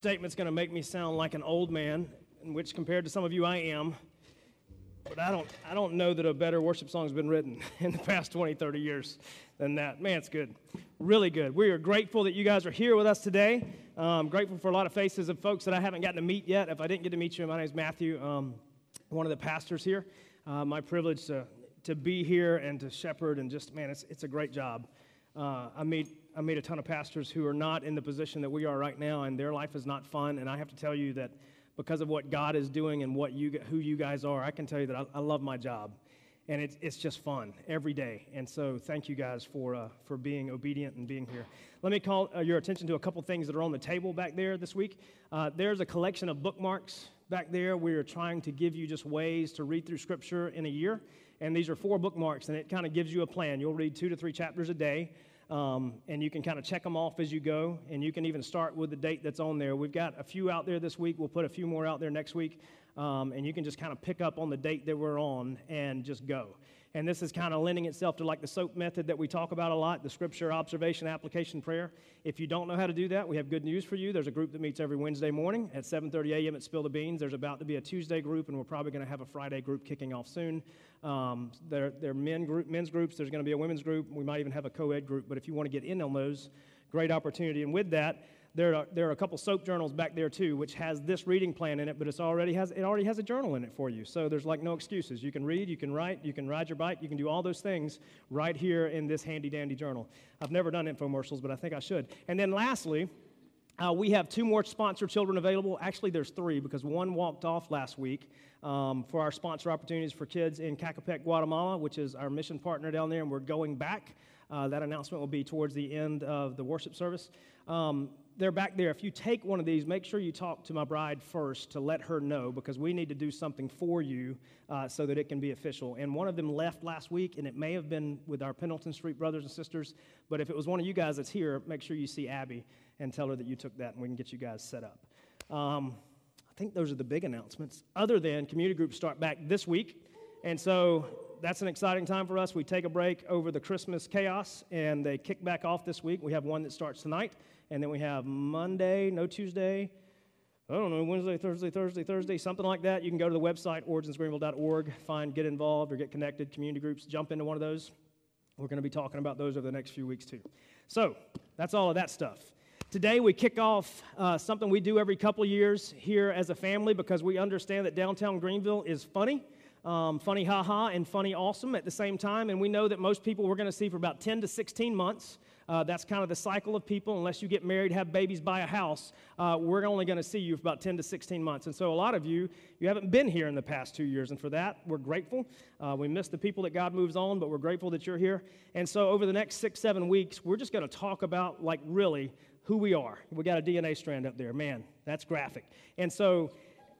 statement's going to make me sound like an old man, in which compared to some of you I am. But I don't, I don't know that a better worship song has been written in the past 20, 30 years than that. Man, it's good. Really good. We are grateful that you guys are here with us today. Um, grateful for a lot of faces of folks that I haven't gotten to meet yet. If I didn't get to meet you, my name is Matthew, um, one of the pastors here. Uh, my privilege to, to be here and to shepherd, and just, man, it's, it's a great job. Uh, I meet I meet a ton of pastors who are not in the position that we are right now, and their life is not fun. And I have to tell you that because of what God is doing and what you, who you guys are, I can tell you that I, I love my job. And it's, it's just fun every day. And so thank you guys for, uh, for being obedient and being here. Let me call uh, your attention to a couple things that are on the table back there this week. Uh, there's a collection of bookmarks back there. We are trying to give you just ways to read through Scripture in a year. And these are four bookmarks, and it kind of gives you a plan. You'll read two to three chapters a day. Um, and you can kind of check them off as you go, and you can even start with the date that's on there. We've got a few out there this week. We'll put a few more out there next week, um, and you can just kind of pick up on the date that we're on and just go. And this is kind of lending itself to like the SOAP method that we talk about a lot the scripture, observation, application, prayer. If you don't know how to do that, we have good news for you. There's a group that meets every Wednesday morning at 7.30 a.m. at Spill the Beans. There's about to be a Tuesday group, and we're probably going to have a Friday group kicking off soon. Um, there, there are men group, men's groups. There's going to be a women's group. We might even have a co-ed group. But if you want to get in on those, great opportunity. And with that, there are, there are a couple soap journals back there too, which has this reading plan in it, but it's already has, it already has a journal in it for you. So there's like no excuses. You can read, you can write, you can ride your bike, you can do all those things right here in this handy dandy journal. I've never done infomercials, but I think I should. And then lastly, uh, we have two more sponsor children available. Actually, there's three because one walked off last week um, for our sponsor opportunities for kids in Cacapec, Guatemala, which is our mission partner down there, and we're going back. Uh, that announcement will be towards the end of the worship service. Um, they're back there. If you take one of these, make sure you talk to my bride first to let her know because we need to do something for you uh, so that it can be official. And one of them left last week, and it may have been with our Pendleton Street brothers and sisters. But if it was one of you guys that's here, make sure you see Abby and tell her that you took that, and we can get you guys set up. Um, I think those are the big announcements. Other than community groups start back this week, and so that's an exciting time for us. We take a break over the Christmas chaos, and they kick back off this week. We have one that starts tonight. And then we have Monday, no Tuesday. I don't know, Wednesday, Thursday, Thursday, Thursday, something like that. You can go to the website, originsgreenville.org, find Get Involved or Get Connected, community groups, jump into one of those. We're going to be talking about those over the next few weeks, too. So, that's all of that stuff. Today, we kick off uh, something we do every couple years here as a family because we understand that downtown Greenville is funny, um, funny haha, and funny awesome at the same time. And we know that most people we're going to see for about 10 to 16 months. Uh, that's kind of the cycle of people. Unless you get married, have babies, buy a house, uh, we're only going to see you for about 10 to 16 months. And so, a lot of you, you haven't been here in the past two years. And for that, we're grateful. Uh, we miss the people that God moves on, but we're grateful that you're here. And so, over the next six, seven weeks, we're just going to talk about, like, really who we are. We got a DNA strand up there. Man, that's graphic. And so,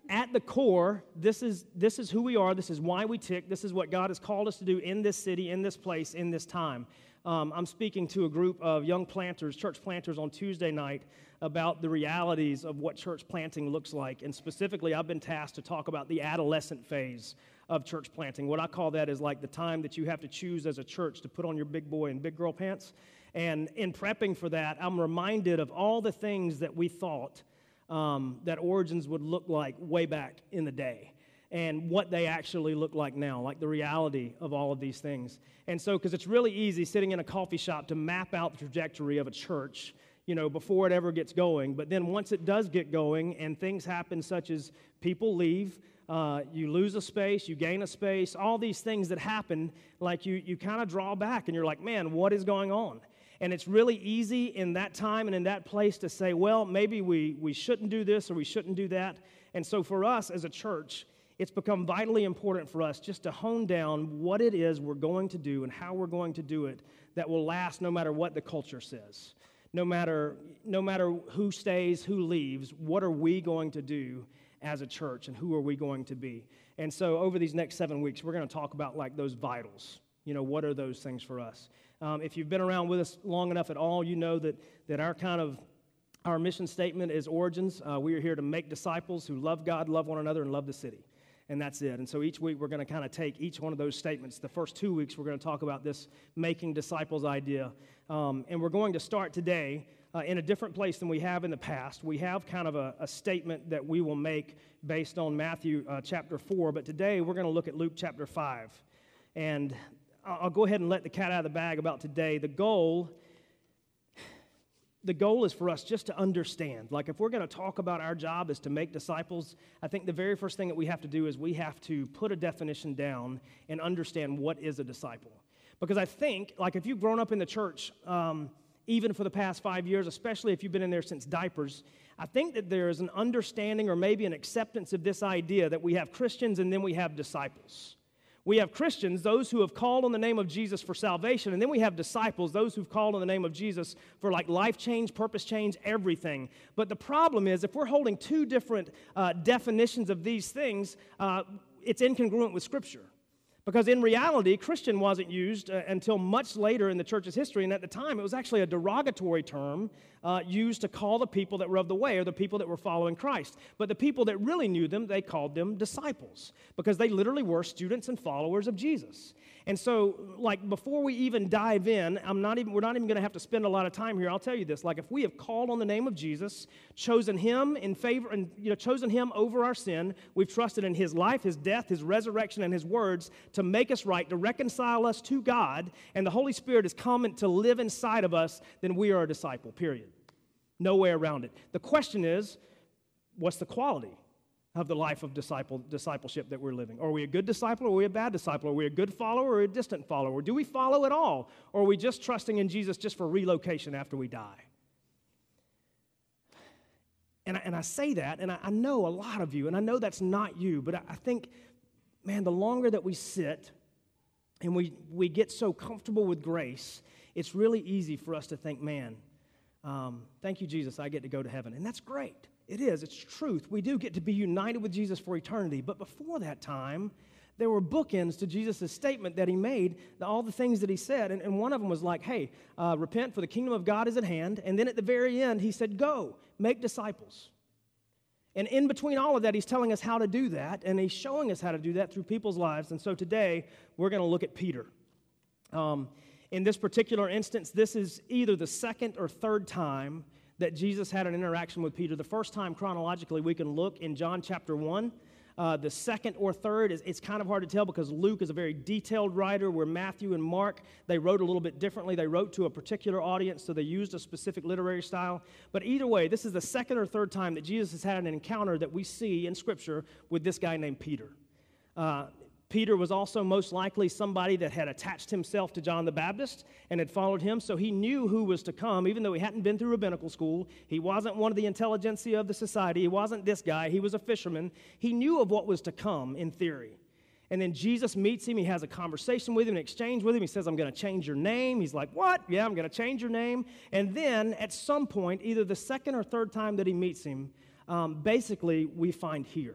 at the core, this is, this is who we are. This is why we tick. This is what God has called us to do in this city, in this place, in this time. Um, I'm speaking to a group of young planters, church planters, on Tuesday night about the realities of what church planting looks like. And specifically, I've been tasked to talk about the adolescent phase of church planting. What I call that is like the time that you have to choose as a church to put on your big boy and big girl pants. And in prepping for that, I'm reminded of all the things that we thought um, that origins would look like way back in the day and what they actually look like now, like the reality of all of these things. And so, because it's really easy sitting in a coffee shop to map out the trajectory of a church, you know, before it ever gets going. But then once it does get going and things happen, such as people leave, uh, you lose a space, you gain a space, all these things that happen, like you, you kind of draw back and you're like, man, what is going on? And it's really easy in that time and in that place to say, well, maybe we, we shouldn't do this or we shouldn't do that. And so for us as a church, it's become vitally important for us just to hone down what it is we're going to do and how we're going to do it that will last no matter what the culture says. No matter, no matter who stays, who leaves, what are we going to do as a church and who are we going to be? And so over these next seven weeks, we're going to talk about like those vitals. You know, what are those things for us? Um, if you've been around with us long enough at all, you know that, that our kind of our mission statement is origins. Uh, we are here to make disciples who love God, love one another, and love the city and that's it. And so each week we're going to kind of take each one of those statements. The first two weeks we're going to talk about this making disciples idea. Um, and we're going to start today uh, in a different place than we have in the past. We have kind of a, a statement that we will make based on Matthew uh, chapter 4, but today we're going to look at Luke chapter 5. And I'll go ahead and let the cat out of the bag about today. The goal the goal is for us just to understand. Like, if we're going to talk about our job is to make disciples, I think the very first thing that we have to do is we have to put a definition down and understand what is a disciple. Because I think, like, if you've grown up in the church, um, even for the past five years, especially if you've been in there since diapers, I think that there is an understanding or maybe an acceptance of this idea that we have Christians and then we have disciples. We have Christians, those who have called on the name of Jesus for salvation, and then we have disciples, those who've called on the name of Jesus for like life change, purpose change, everything. But the problem is, if we're holding two different uh, definitions of these things, uh, it's incongruent with Scripture. Because in reality, Christian wasn't used uh, until much later in the church's history, and at the time it was actually a derogatory term uh, used to call the people that were of the way or the people that were following Christ. But the people that really knew them, they called them disciples because they literally were students and followers of Jesus. And so, like, before we even dive in, I'm not even, we're not even going to have to spend a lot of time here. I'll tell you this. Like, if we have called on the name of Jesus, chosen him in favor, and, you know, chosen him over our sin, we've trusted in his life, his death, his resurrection, and his words to make us right, to reconcile us to God, and the Holy Spirit is coming to live inside of us, then we are a disciple, period. No way around it. The question is, what's the quality? Of the life of disciple, discipleship that we're living. Are we a good disciple or are we a bad disciple? Are we a good follower or a distant follower? Do we follow at all? Or are we just trusting in Jesus just for relocation after we die? And I, and I say that, and I, I know a lot of you, and I know that's not you, but I, I think, man, the longer that we sit and we, we get so comfortable with grace, it's really easy for us to think, man, um, thank you, Jesus, I get to go to heaven. And that's great. It is, it's truth. We do get to be united with Jesus for eternity. But before that time, there were bookends to Jesus' statement that he made, all the things that he said. And, and one of them was like, hey, uh, repent, for the kingdom of God is at hand. And then at the very end, he said, go, make disciples. And in between all of that, he's telling us how to do that, and he's showing us how to do that through people's lives. And so today, we're going to look at Peter. Um, in this particular instance, this is either the second or third time that Jesus had an interaction with Peter. The first time chronologically we can look in John chapter 1. Uh, the second or third is it's kind of hard to tell because Luke is a very detailed writer, where Matthew and Mark they wrote a little bit differently. They wrote to a particular audience, so they used a specific literary style. But either way, this is the second or third time that Jesus has had an encounter that we see in Scripture with this guy named Peter. Uh, Peter was also most likely somebody that had attached himself to John the Baptist and had followed him, so he knew who was to come, even though he hadn't been through rabbinical school. He wasn't one of the intelligentsia of the society. He wasn't this guy. He was a fisherman. He knew of what was to come in theory. And then Jesus meets him. He has a conversation with him, an exchange with him. He says, I'm going to change your name. He's like, What? Yeah, I'm going to change your name. And then at some point, either the second or third time that he meets him, um, basically, we find here.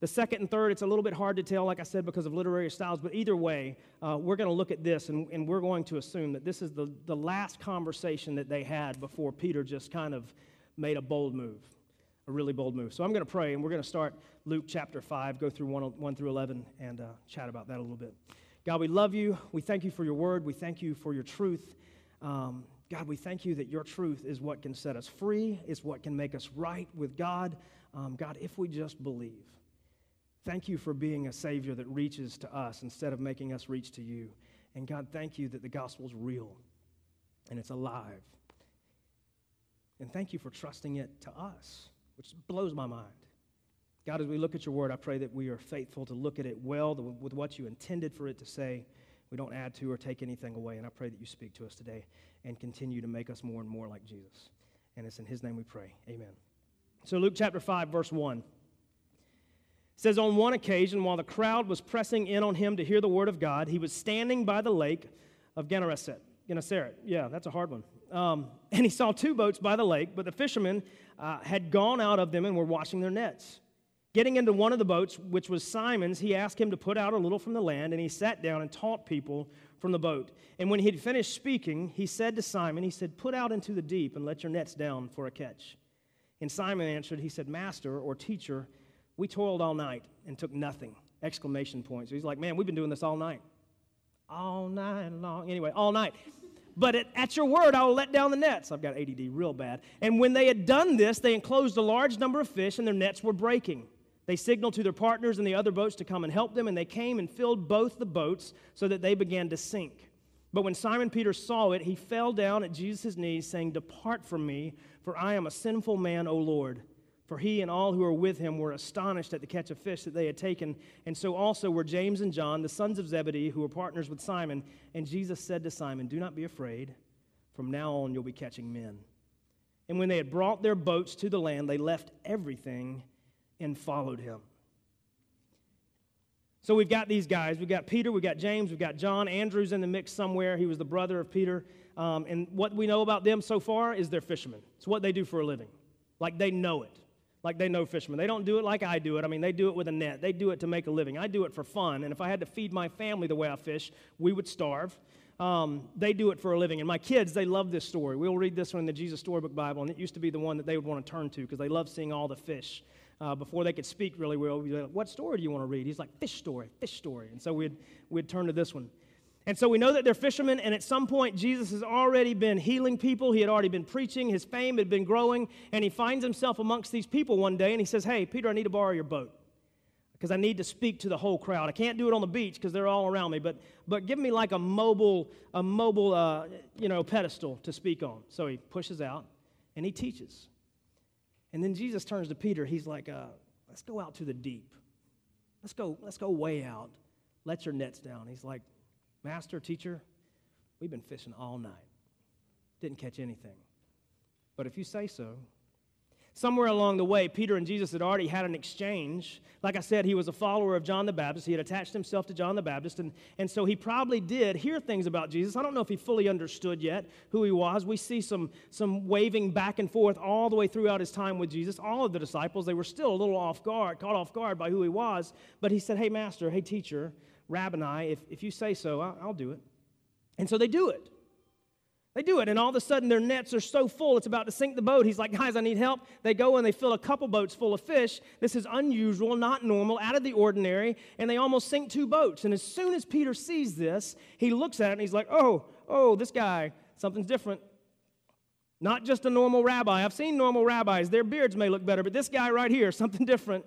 The second and third, it's a little bit hard to tell, like I said, because of literary styles, but either way, uh, we're going to look at this and, and, we're going to assume that this is the, the last conversation that they had before Peter just kind of made a bold move, a really bold move. So I'm going to pray and we're going to start Luke chapter 5, go through 1, 1 through 11, and uh, chat about that a little bit. God, we love you. We thank you for your word. We thank you for your truth. Um, God, we thank you that your truth is what can set us free, is what can make us right with God. Um, God, if we just believe. Thank you for being a Savior that reaches to us instead of making us reach to you. And God, thank you that the gospel is real and it's alive. And thank you for trusting it to us, which blows my mind. God, as we look at your word, I pray that we are faithful to look at it well with what you intended for it to say. We don't add to or take anything away. And I pray that you speak to us today and continue to make us more and more like Jesus. And it's in his name we pray. Amen. So, Luke chapter 5, verse 1 says on one occasion while the crowd was pressing in on him to hear the word of god he was standing by the lake of gennesaret. Gennesaret. Yeah that's a hard one. Um, and he saw two boats by the lake but the fishermen uh, had gone out of them and were washing their nets. Getting into one of the boats which was simon's he asked him to put out a little from the land and he sat down and taught people from the boat. And when he had finished speaking he said to simon he said put out into the deep and let your nets down for a catch. And simon answered he said master or teacher we toiled all night and took nothing. Exclamation point. So he's like, man, we've been doing this all night. All night long. Anyway, all night. but at, at your word, I will let down the nets. I've got ADD real bad. And when they had done this, they enclosed a large number of fish, and their nets were breaking. They signaled to their partners in the other boats to come and help them, and they came and filled both the boats so that they began to sink. But when Simon Peter saw it, he fell down at Jesus' knees, saying, Depart from me, for I am a sinful man, O Lord. For he and all who were with him were astonished at the catch of fish that they had taken, and so also were James and John, the sons of Zebedee, who were partners with Simon. And Jesus said to Simon, Do not be afraid. From now on, you'll be catching men. And when they had brought their boats to the land, they left everything and followed him. So we've got these guys. We've got Peter, we've got James, we've got John. Andrew's in the mix somewhere. He was the brother of Peter. Um, and what we know about them so far is they're fishermen. It's what they do for a living. Like they know it like they know fishermen. They don't do it like I do it. I mean, they do it with a net. They do it to make a living. I do it for fun. And if I had to feed my family the way I fish, we would starve. Um, they do it for a living. And my kids, they love this story. We'll read this one in the Jesus Storybook Bible, and it used to be the one that they would want to turn to because they love seeing all the fish. Uh, before they could speak really well, we'd like, what story do you want to read? He's like, fish story, fish story. And so we'd, we'd turn to this one. And so we know that they're fishermen, and at some point, Jesus has already been healing people. He had already been preaching. His fame had been growing, and he finds himself amongst these people one day, and he says, Hey, Peter, I need to borrow your boat because I need to speak to the whole crowd. I can't do it on the beach because they're all around me, but, but give me like a mobile, a mobile uh, you know, pedestal to speak on. So he pushes out, and he teaches. And then Jesus turns to Peter. He's like, uh, Let's go out to the deep. Let's go, let's go way out. Let your nets down. He's like, Master, teacher, we've been fishing all night. Didn't catch anything. But if you say so, Somewhere along the way, Peter and Jesus had already had an exchange. Like I said, he was a follower of John the Baptist. He had attached himself to John the Baptist, and, and so he probably did hear things about Jesus. I don't know if he fully understood yet who he was. We see some, some waving back and forth all the way throughout his time with Jesus. All of the disciples, they were still a little off guard, caught off guard by who he was. But he said, Hey, Master, hey, teacher, Rabboni, if, if you say so, I'll, I'll do it. And so they do it. They do it, and all of a sudden their nets are so full it's about to sink the boat. He's like, Guys, I need help. They go and they fill a couple boats full of fish. This is unusual, not normal, out of the ordinary, and they almost sink two boats. And as soon as Peter sees this, he looks at it and he's like, Oh, oh, this guy, something's different. Not just a normal rabbi. I've seen normal rabbis, their beards may look better, but this guy right here, something different.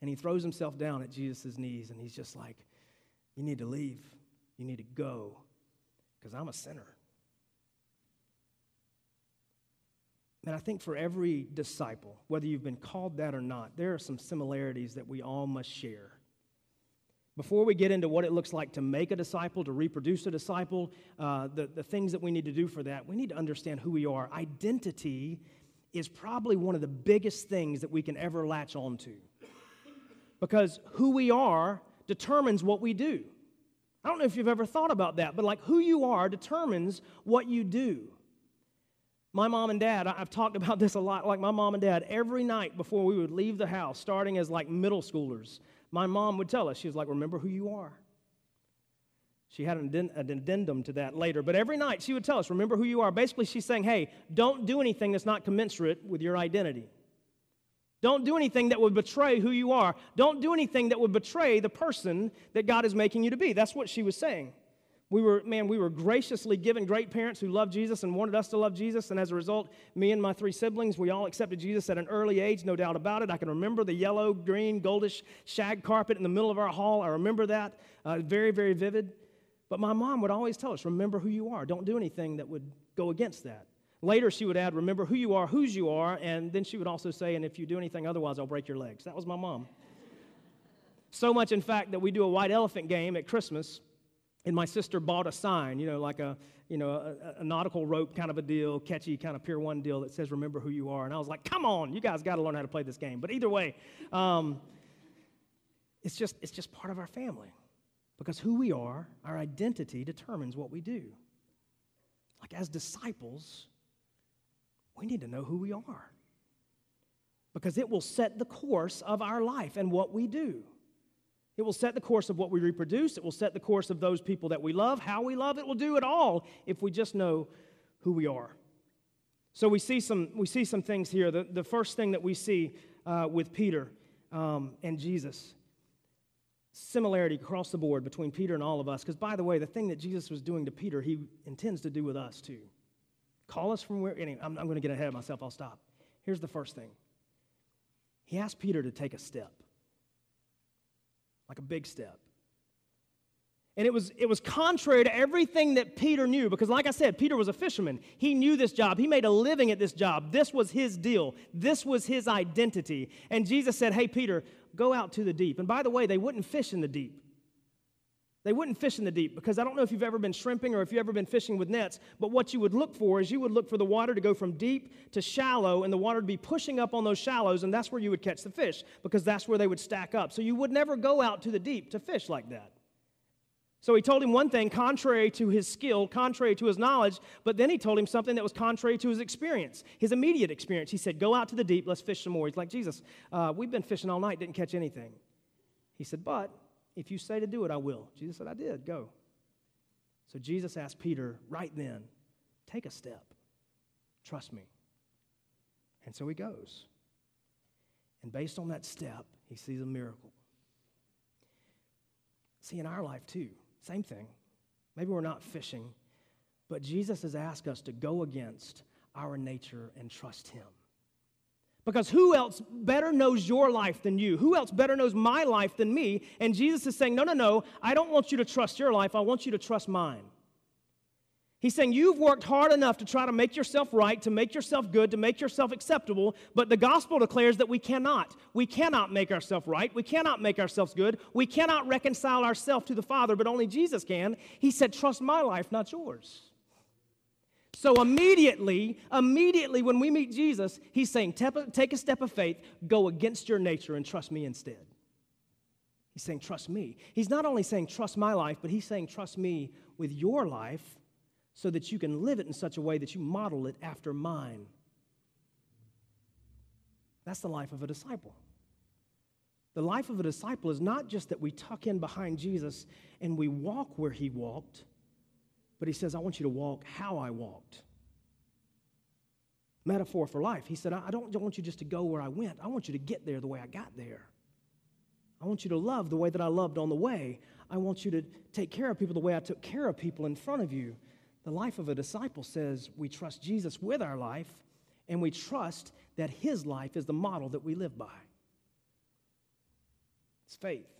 And he throws himself down at Jesus' knees and he's just like, You need to leave. You need to go because I'm a sinner. And I think for every disciple, whether you've been called that or not, there are some similarities that we all must share. Before we get into what it looks like to make a disciple, to reproduce a disciple, uh, the, the things that we need to do for that, we need to understand who we are. Identity is probably one of the biggest things that we can ever latch onto. Because who we are determines what we do. I don't know if you've ever thought about that, but like who you are determines what you do. My mom and dad, I've talked about this a lot. Like my mom and dad, every night before we would leave the house, starting as like middle schoolers, my mom would tell us, she was like, remember who you are. She had an addendum to that later, but every night she would tell us, remember who you are. Basically, she's saying, hey, don't do anything that's not commensurate with your identity. Don't do anything that would betray who you are. Don't do anything that would betray the person that God is making you to be. That's what she was saying. We were, man, we were graciously given great parents who loved Jesus and wanted us to love Jesus. And as a result, me and my three siblings, we all accepted Jesus at an early age, no doubt about it. I can remember the yellow, green, goldish shag carpet in the middle of our hall. I remember that. Uh, very, very vivid. But my mom would always tell us, remember who you are. Don't do anything that would go against that. Later, she would add, Remember who you are, whose you are, and then she would also say, And if you do anything otherwise, I'll break your legs. That was my mom. so much, in fact, that we do a white elephant game at Christmas, and my sister bought a sign, you know, like a, you know, a, a nautical rope kind of a deal, catchy kind of Pier 1 deal that says, Remember who you are. And I was like, Come on, you guys got to learn how to play this game. But either way, um, it's, just, it's just part of our family. Because who we are, our identity determines what we do. Like as disciples, we need to know who we are because it will set the course of our life and what we do. It will set the course of what we reproduce. It will set the course of those people that we love, how we love. It will do it all if we just know who we are. So we see some, we see some things here. The, the first thing that we see uh, with Peter um, and Jesus similarity across the board between Peter and all of us. Because, by the way, the thing that Jesus was doing to Peter, he intends to do with us too. Call us from where, anyway, I'm, I'm going to get ahead of myself. I'll stop. Here's the first thing He asked Peter to take a step, like a big step. And it was, it was contrary to everything that Peter knew because, like I said, Peter was a fisherman. He knew this job. He made a living at this job. This was his deal, this was his identity. And Jesus said, Hey, Peter, go out to the deep. And by the way, they wouldn't fish in the deep. They wouldn't fish in the deep because I don't know if you've ever been shrimping or if you've ever been fishing with nets, but what you would look for is you would look for the water to go from deep to shallow and the water to be pushing up on those shallows, and that's where you would catch the fish because that's where they would stack up. So you would never go out to the deep to fish like that. So he told him one thing contrary to his skill, contrary to his knowledge, but then he told him something that was contrary to his experience, his immediate experience. He said, Go out to the deep, let's fish some more. He's like, Jesus, uh, we've been fishing all night, didn't catch anything. He said, But if you say to do it, I will. Jesus said, I did, go. So Jesus asked Peter right then, Take a step, trust me. And so he goes. And based on that step, he sees a miracle. See, in our life too, same thing. Maybe we're not fishing, but Jesus has asked us to go against our nature and trust Him. Because who else better knows your life than you? Who else better knows my life than me? And Jesus is saying, No, no, no, I don't want you to trust your life, I want you to trust mine. He's saying you've worked hard enough to try to make yourself right, to make yourself good, to make yourself acceptable, but the gospel declares that we cannot. We cannot make ourselves right. We cannot make ourselves good. We cannot reconcile ourselves to the Father, but only Jesus can. He said, Trust my life, not yours. So immediately, immediately when we meet Jesus, he's saying, Take a step of faith, go against your nature, and trust me instead. He's saying, Trust me. He's not only saying, Trust my life, but he's saying, Trust me with your life so that you can live it in such a way that you model it after mine. That's the life of a disciple. The life of a disciple is not just that we tuck in behind Jesus and we walk where he walked, but he says, I want you to walk how I walked. Metaphor for life. He said, I don't want you just to go where I went. I want you to get there the way I got there. I want you to love the way that I loved on the way. I want you to take care of people the way I took care of people in front of you. The life of a disciple says we trust Jesus with our life and we trust that his life is the model that we live by. It's faith.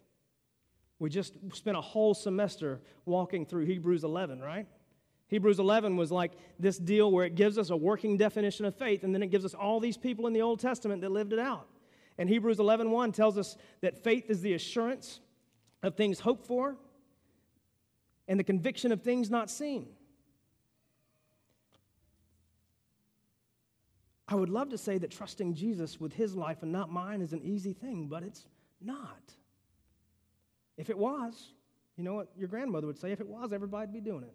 We just spent a whole semester walking through Hebrews 11, right? Hebrews 11 was like this deal where it gives us a working definition of faith, and then it gives us all these people in the Old Testament that lived it out. And Hebrews 11 1 tells us that faith is the assurance of things hoped for and the conviction of things not seen. I would love to say that trusting Jesus with his life and not mine is an easy thing, but it's not. If it was, you know what your grandmother would say? If it was, everybody'd be doing it.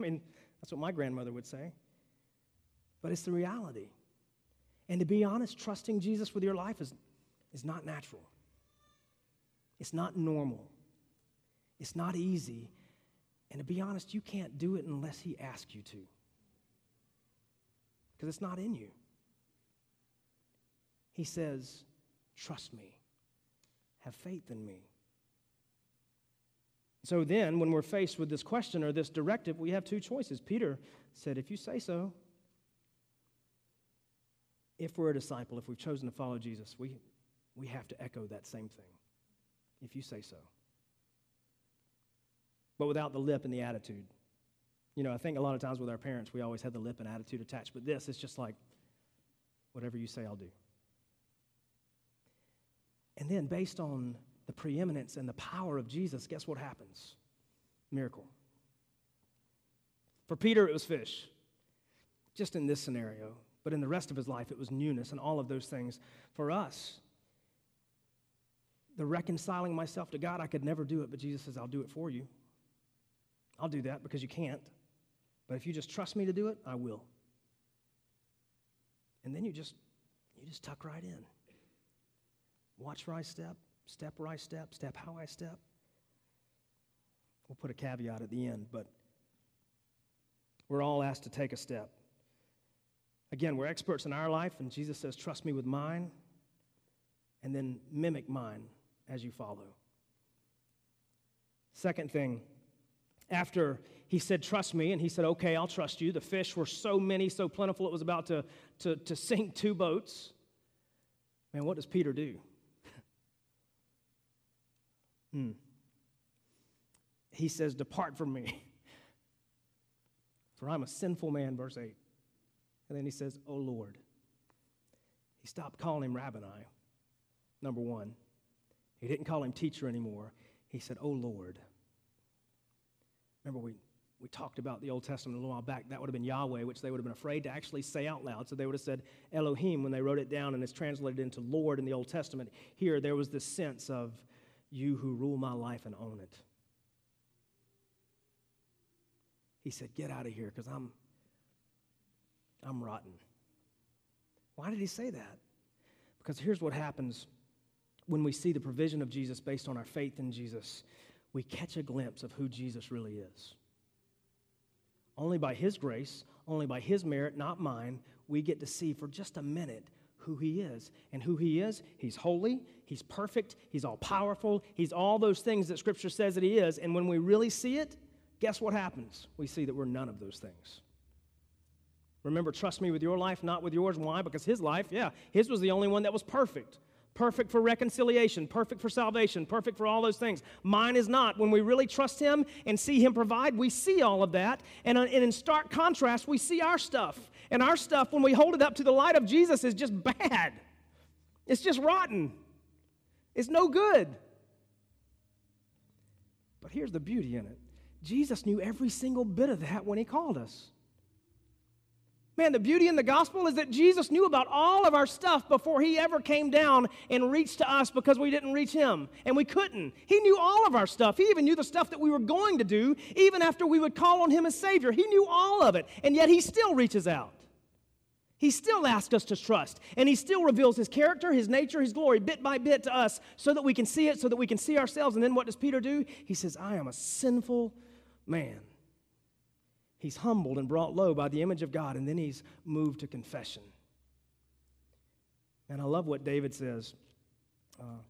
I mean, that's what my grandmother would say. But it's the reality. And to be honest, trusting Jesus with your life is, is not natural, it's not normal, it's not easy. And to be honest, you can't do it unless He asks you to, because it's not in you. He says, Trust me, have faith in me. So then, when we're faced with this question or this directive, we have two choices. Peter said, If you say so, if we're a disciple, if we've chosen to follow Jesus, we, we have to echo that same thing. If you say so. But without the lip and the attitude. You know, I think a lot of times with our parents, we always had the lip and attitude attached, but this, it's just like, whatever you say, I'll do. And then, based on the preeminence and the power of Jesus, guess what happens? Miracle. For Peter, it was fish, just in this scenario. But in the rest of his life, it was newness and all of those things. For us, the reconciling myself to God, I could never do it, but Jesus says, I'll do it for you. I'll do that because you can't. But if you just trust me to do it, I will. And then you just you just tuck right in. Watch where I step, step where I step, step how I step. We'll put a caveat at the end, but we're all asked to take a step. Again, we're experts in our life, and Jesus says, Trust me with mine, and then mimic mine as you follow. Second thing, after he said, Trust me, and he said, Okay, I'll trust you. The fish were so many, so plentiful, it was about to, to, to sink two boats. Man, what does Peter do? Hmm. He says, Depart from me, for I'm a sinful man, verse 8. And then he says, Oh Lord. He stopped calling him Rabboni, number one. He didn't call him teacher anymore. He said, Oh Lord. Remember, we, we talked about the Old Testament a little while back. That would have been Yahweh, which they would have been afraid to actually say out loud. So they would have said Elohim when they wrote it down, and it's translated into Lord in the Old Testament. Here, there was this sense of you who rule my life and own it. He said, Get out of here because I'm, I'm rotten. Why did he say that? Because here's what happens when we see the provision of Jesus based on our faith in Jesus we catch a glimpse of who Jesus really is. Only by His grace, only by His merit, not mine, we get to see for just a minute who He is. And who He is, He's holy, He's perfect, He's all powerful, He's all those things that Scripture says that He is. And when we really see it, guess what happens? We see that we're none of those things. Remember, trust me with your life, not with yours. Why? Because His life, yeah, His was the only one that was perfect perfect for reconciliation, perfect for salvation, perfect for all those things. Mine is not. When we really trust Him and see Him provide, we see all of that. And, uh, in stark contrast, we see our stuff. And our stuff, when we hold it up to the light of Jesus, is just bad. It's just rotten. It's no good. But here's the beauty in it Jesus knew every single bit of that when He called us. Man, the beauty in the gospel is that Jesus knew about all of our stuff before he ever came down and reached to us because we didn't reach him. And we couldn't. He knew all of our stuff. He even knew the stuff that we were going to do, even after we would call on him as Savior. He knew all of it. And yet he still reaches out. He still asks us to trust. And he still reveals his character, his nature, his glory bit by bit to us so that we can see it, so that we can see ourselves. And then what does Peter do? He says, I am a sinful man. He's humbled and brought low by the image of God, and then he's moved to confession. And I love what David says uh,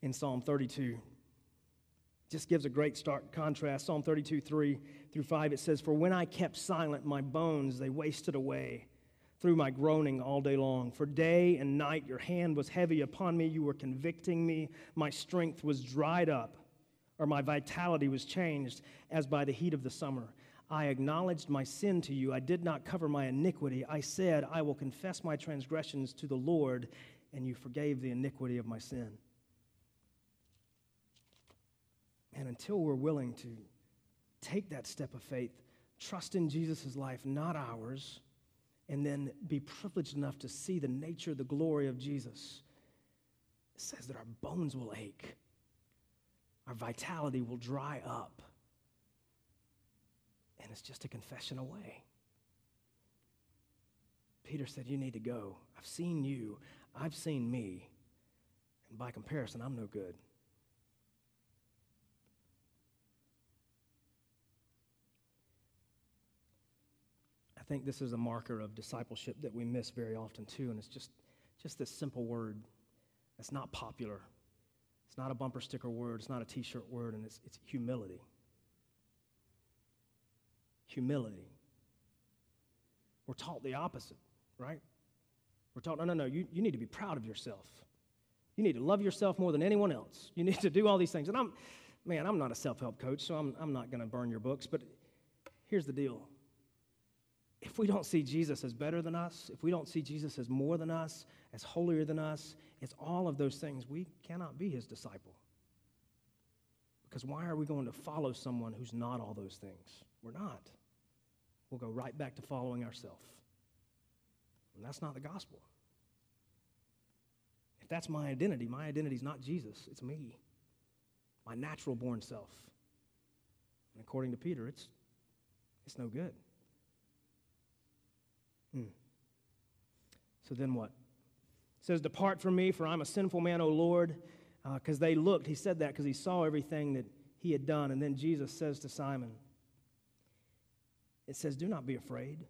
in Psalm 32. Just gives a great stark contrast. Psalm 32, 3 through 5, it says, For when I kept silent, my bones, they wasted away through my groaning all day long. For day and night your hand was heavy upon me. You were convicting me. My strength was dried up, or my vitality was changed as by the heat of the summer. I acknowledged my sin to you. I did not cover my iniquity. I said, I will confess my transgressions to the Lord, and you forgave the iniquity of my sin. And until we're willing to take that step of faith, trust in Jesus' life, not ours, and then be privileged enough to see the nature, the glory of Jesus, it says that our bones will ache, our vitality will dry up and it's just a confession away. Peter said, You need to go. I've seen you, I've seen me, and by comparison, I'm no good. I think this is a marker of discipleship that we miss very often too, and it's just, just this simple word that's not popular. It's not a bumper sticker word, it's not a t shirt word, and it's, it's humility humility. We're taught the opposite, right? We're taught, no, no, no, you, you need to be proud of yourself. You need to love yourself more than anyone else. You need to do all these things. And I'm, man, I'm not a self help coach, so I'm, I'm not going to burn your books. But here's the deal if we don't see Jesus as better than us, if we don't see Jesus as more than us, as holier than us, it's all of those things, we cannot be his disciple. Because why are we going to follow someone who's not all those things? We're not we'll go right back to following ourselves. And that's not the gospel. If that's my identity, my identity is not Jesus, it's me, my natural born self. And according to Peter, it's, it's no good. Hmm. So then what? It says, Depart from me, for I'm a sinful man, O Lord. Because uh, they looked, he said that because he saw everything that he had done. And then Jesus says to Simon, it says, Do not be afraid.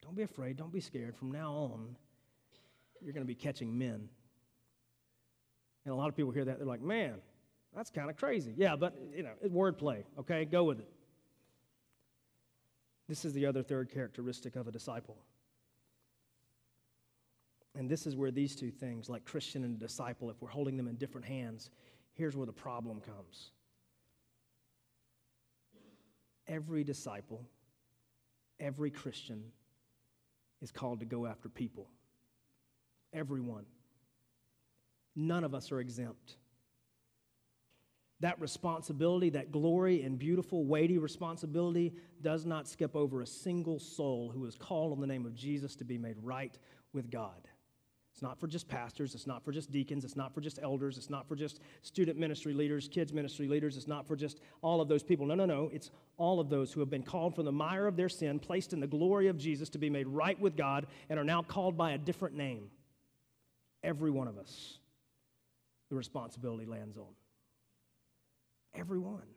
Don't be afraid. Don't be scared. From now on, you're going to be catching men. And a lot of people hear that. They're like, Man, That's kind of crazy. Yeah, but, you know, it's wordplay, okay? Go with it. This is the other third characteristic of a disciple. And this is where these two things, like Christian and disciple, if we're holding them in different hands, here's where the problem comes. Every disciple, every Christian is called to go after people. Everyone. None of us are exempt. That responsibility, that glory and beautiful, weighty responsibility, does not skip over a single soul who is called on the name of Jesus to be made right with God. It's not for just pastors, it's not for just deacons, it's not for just elders, it's not for just student ministry leaders, kids ministry leaders, it's not for just all of those people. No, no, no. It's all of those who have been called from the mire of their sin, placed in the glory of Jesus to be made right with God, and are now called by a different name. Every one of us, the responsibility lands on. Everyone.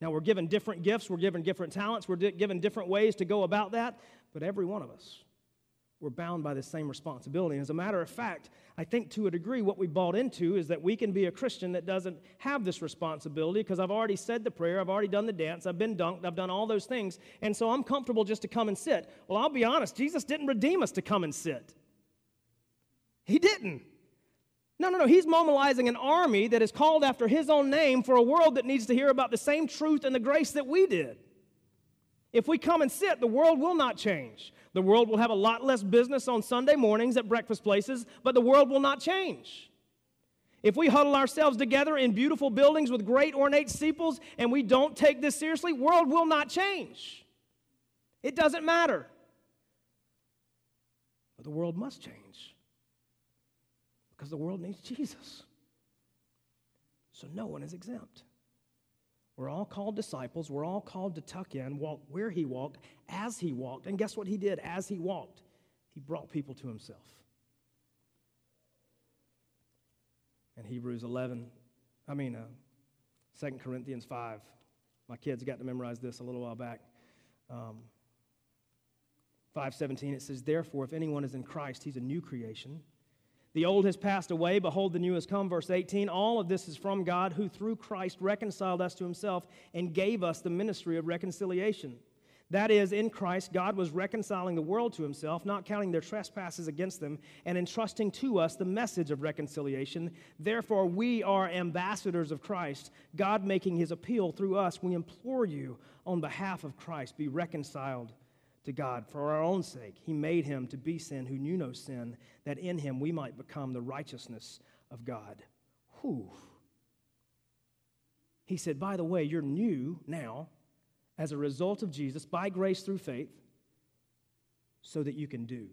Now, we're given different gifts, we're given different talents, we're given different ways to go about that, but every one of us, we're bound by the same responsibility. And as a matter of fact, I think to a degree what we bought into is that we can be a Christian that doesn't have this responsibility because I've already said the prayer, I've already done the dance, I've been dunked, I've done all those things, and so I'm comfortable just to come and sit. Well, I'll be honest, Jesus didn't redeem us to come and sit. He didn't. No, no, no. He's mobilizing an army that is called after his own name for a world that needs to hear about the same truth and the grace that we did. If we come and sit, the world will not change. The world will have a lot less business on Sunday mornings at breakfast places, but the world will not change. If we huddle ourselves together in beautiful buildings with great ornate steeples and we don't take this seriously, world will not change. It doesn't matter. But the world must change because the world needs Jesus. So no one is exempt. We're all called disciples. We're all called to tuck in, walk where he walked, as he walked. And guess what he did as he walked? He brought people to himself. And Hebrews 11, I mean, uh, 2 Corinthians 5. My kids got to memorize this a little while back. Um, 517, it says, Therefore, if anyone is in Christ, he's a new creation. The old has passed away, behold, the new has come. Verse 18 All of this is from God, who through Christ reconciled us to himself and gave us the ministry of reconciliation. That is, in Christ, God was reconciling the world to himself, not counting their trespasses against them, and entrusting to us the message of reconciliation. Therefore, we are ambassadors of Christ, God making his appeal through us. We implore you, on behalf of Christ, be reconciled to God. For our own sake, he made him to be sin who knew no sin, that in him we might become the righteousness of God. Whew. He said, By the way, you're new now as a result of Jesus by grace through faith so that you can do.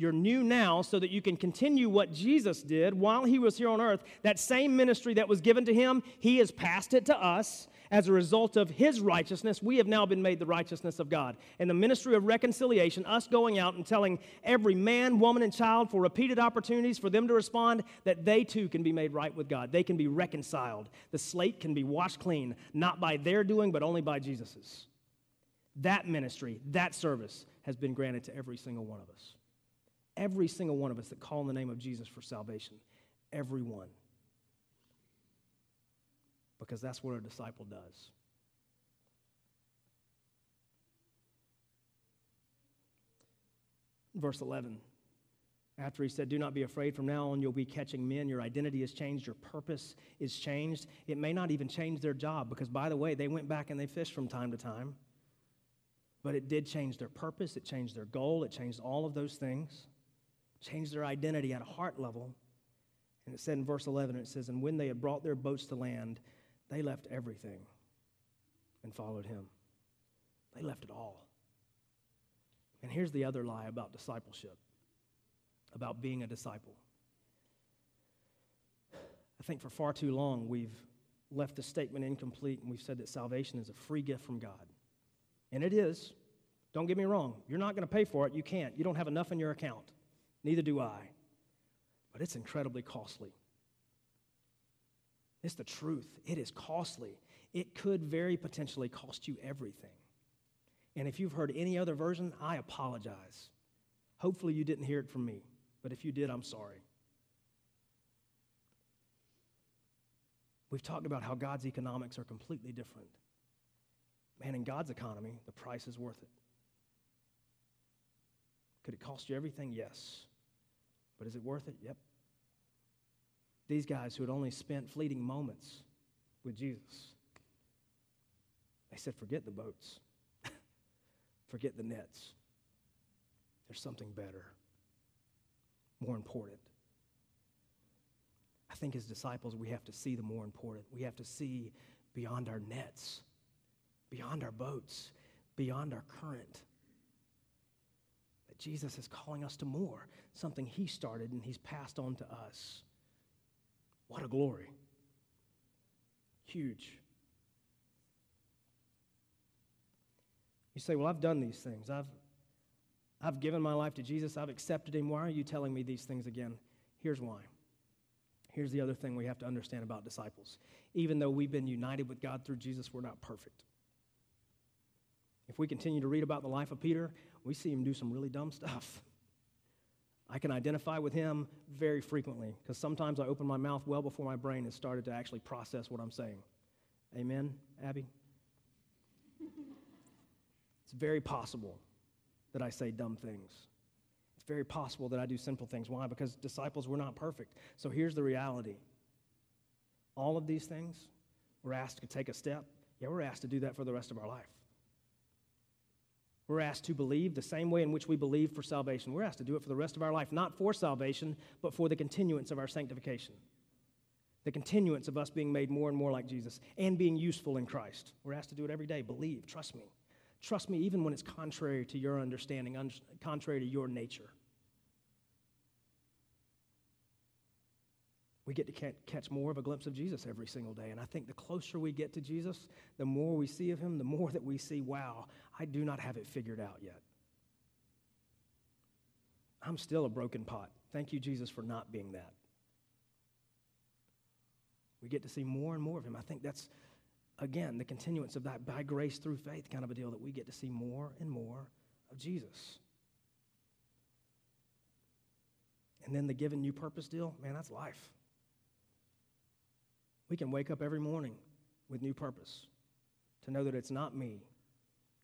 You're new now so that you can continue what Jesus did while he was here on earth. That same ministry that was given to him, he has passed it to us as a result of his righteousness, we have now been made the righteousness of God. And the ministry of reconciliation, us going out and telling every man, woman, and child for repeated opportunities for them to respond that they too can be made right with God. They can be reconciled. The slate can be washed clean, not by their doing, but only by Jesus's. That ministry, that service has been granted to every single one of us. Every single one of us that call in the name of Jesus for salvation. Everyone. because that's what a disciple does. Verse 11. After he said, Do not be afraid, from now on you'll be catching men. Your identity has changed, your purpose is changed. It may not even change their job because, by the way, they went back and they fished from time to time. But it did change their purpose, it changed their goal, it changed all of those things, changed their identity at a heart level. And it said in verse 11, it says, And when they had brought their boats to land, they left everything and followed him. They left it all. And here's the other lie about discipleship, about being a disciple. I think for far too long we've left the statement incomplete and we've said that salvation is a free gift from God. And it is. Don't get me wrong. You're not going to pay for it. You can't. You don't have enough in your account. Neither do I. But it's incredibly costly. It's the truth. It is costly. It could very potentially cost you everything. And if you've heard any other version, I apologize. Hopefully, you didn't hear it from me. But if you did, I'm sorry. We've talked about how God's economics are completely different. Man, in God's economy, the price is worth it. Could it cost you everything? Yes. But is it worth it? Yep. These guys who had only spent fleeting moments with Jesus, they said, forget the boats, forget the nets. There's something better, more important. I think as disciples, we have to see the more important. We have to see beyond our nets, beyond our boats, beyond our current. Jesus is calling us to more, something He started and He's passed on to us. What a glory! Huge. You say, Well, I've done these things. I've, I've given my life to Jesus. I've accepted Him. Why are you telling me these things again? Here's why. Here's the other thing we have to understand about disciples. Even though we've been united with God through Jesus, we're not perfect. If we continue to read about the life of Peter, we see him do some really dumb stuff. I can identify with him very frequently because sometimes I open my mouth well before my brain has started to actually process what I'm saying. Amen, Abby? it's very possible that I say dumb things It's very possible that I do simple things. Why? Because disciples were not perfect. So here's the reality all of these things, we're asked to take a step. Yeah, we're asked to do that for the rest of our life. We're asked to believe the same way in which we believe for salvation. We're asked to do it for the rest of our life, not for salvation, but for the continuance of our sanctification. The continuance of us being made more and more like Jesus and being useful in Christ. We're asked to do it every day. Believe, trust me. Trust me, even when it's contrary to your understanding, un- contrary to your nature. We get to catch more of a glimpse of Jesus every single day. And I think the closer we get to Jesus, the more we see of him, the more that we see, wow, I do not have it figured out yet. I'm still a broken pot. Thank you, Jesus, for not being that. We get to see more and more of him. I think that's, again, the continuance of that by grace through faith kind of a deal that we get to see more and more of Jesus. And then the given new purpose deal, man, that's life. We can wake up every morning with new purpose to know that it's not me.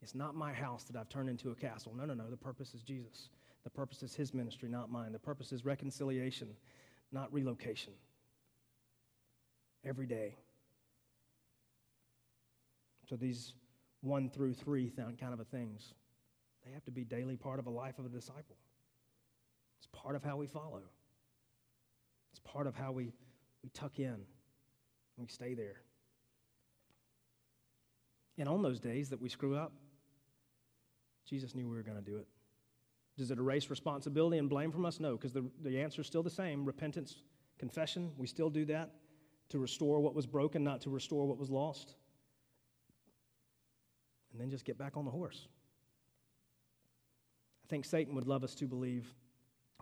It's not my house that I've turned into a castle. No, no, no. The purpose is Jesus. The purpose is his ministry, not mine. The purpose is reconciliation, not relocation. Every day. So these one through three kind of a things, they have to be daily part of a life of a disciple. It's part of how we follow. It's part of how we, we tuck in. We stay there. And on those days that we screw up, Jesus knew we were going to do it. Does it erase responsibility and blame from us? No, because the, the answer is still the same repentance, confession. We still do that to restore what was broken, not to restore what was lost. And then just get back on the horse. I think Satan would love us to believe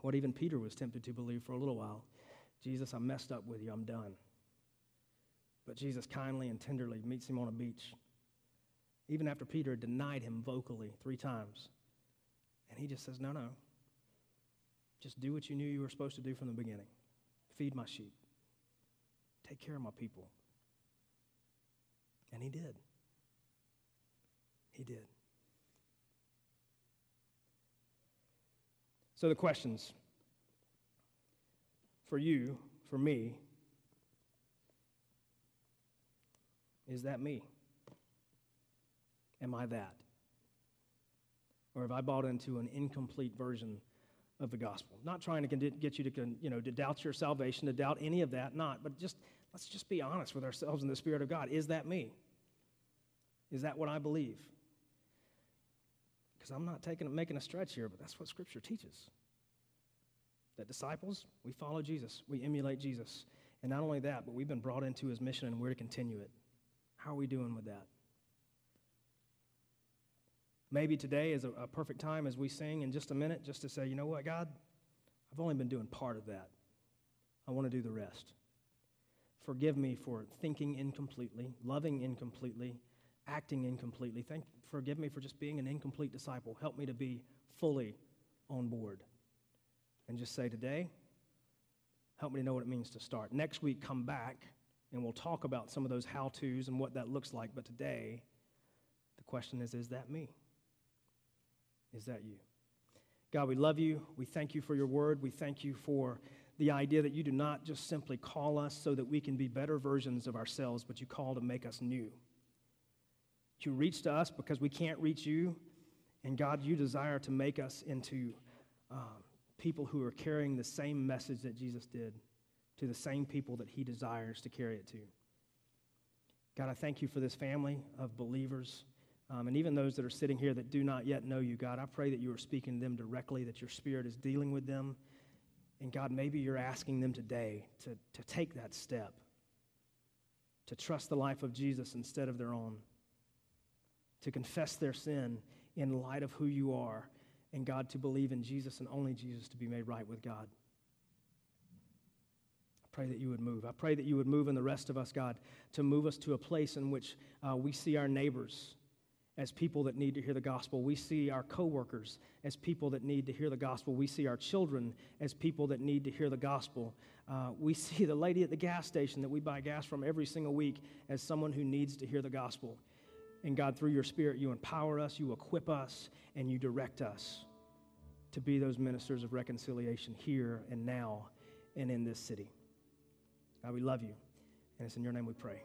what even Peter was tempted to believe for a little while Jesus, I messed up with you, I'm done. But Jesus kindly and tenderly meets him on a beach, even after Peter denied him vocally three times. And he just says, No, no. Just do what you knew you were supposed to do from the beginning feed my sheep, take care of my people. And he did. He did. So, the questions for you, for me, Is that me? Am I that? Or have I bought into an incomplete version of the gospel? Not trying to get you to, you know, to doubt your salvation, to doubt any of that, not, but just let's just be honest with ourselves in the Spirit of God. Is that me? Is that what I believe? Because I'm not taking, making a stretch here, but that's what Scripture teaches. That disciples, we follow Jesus, we emulate Jesus. And not only that, but we've been brought into his mission and we're to continue it. How are we doing with that? Maybe today is a, a, perfect time as we sing in just a minute just to say, you know what, God, I've only been doing part of that. I want to do the rest. Forgive me for thinking incompletely, loving incompletely, acting incompletely. Thank, forgive me for just being an incomplete disciple. Help me to be fully on board. And just say today, help me to know what it means to start. Next week, come back And we'll talk about some of those how to's and what that looks like. But today, the question is is that me? Is that you? God, we love you. We thank you for your word. We thank you for the idea that you do not just simply call us so that we can be better versions of ourselves, but you call to make us new. You reach to us because we can't reach you. And God, you desire to make us into um, people who are carrying the same message that Jesus did to the same people that he desires to carry it to. God, I thank you for this family of believers. Um, and even those that are sitting here that do not yet know you, God, I pray that you are speaking to them directly, that your spirit is dealing with them. And God, maybe you're asking them today to, to take that step, to trust the life of Jesus instead of their own, to confess their sin in light of who you are, and God, to believe in Jesus and only Jesus to be made right with God. Pray that you would move. I pray that you would move in the rest of us, God, to move us to a place in which uh, we see our neighbors as people that need to hear the gospel. We see our coworkers as people that need to hear the gospel. We see our children as people that need to hear the gospel. Uh, we see the lady at the gas station that we buy gas from every single week as someone who needs to hear the gospel. And God, through your Spirit, you empower us, you equip us, and you direct us to be those ministers of reconciliation here and now and in this city. God, we love you. And it's in your name we pray.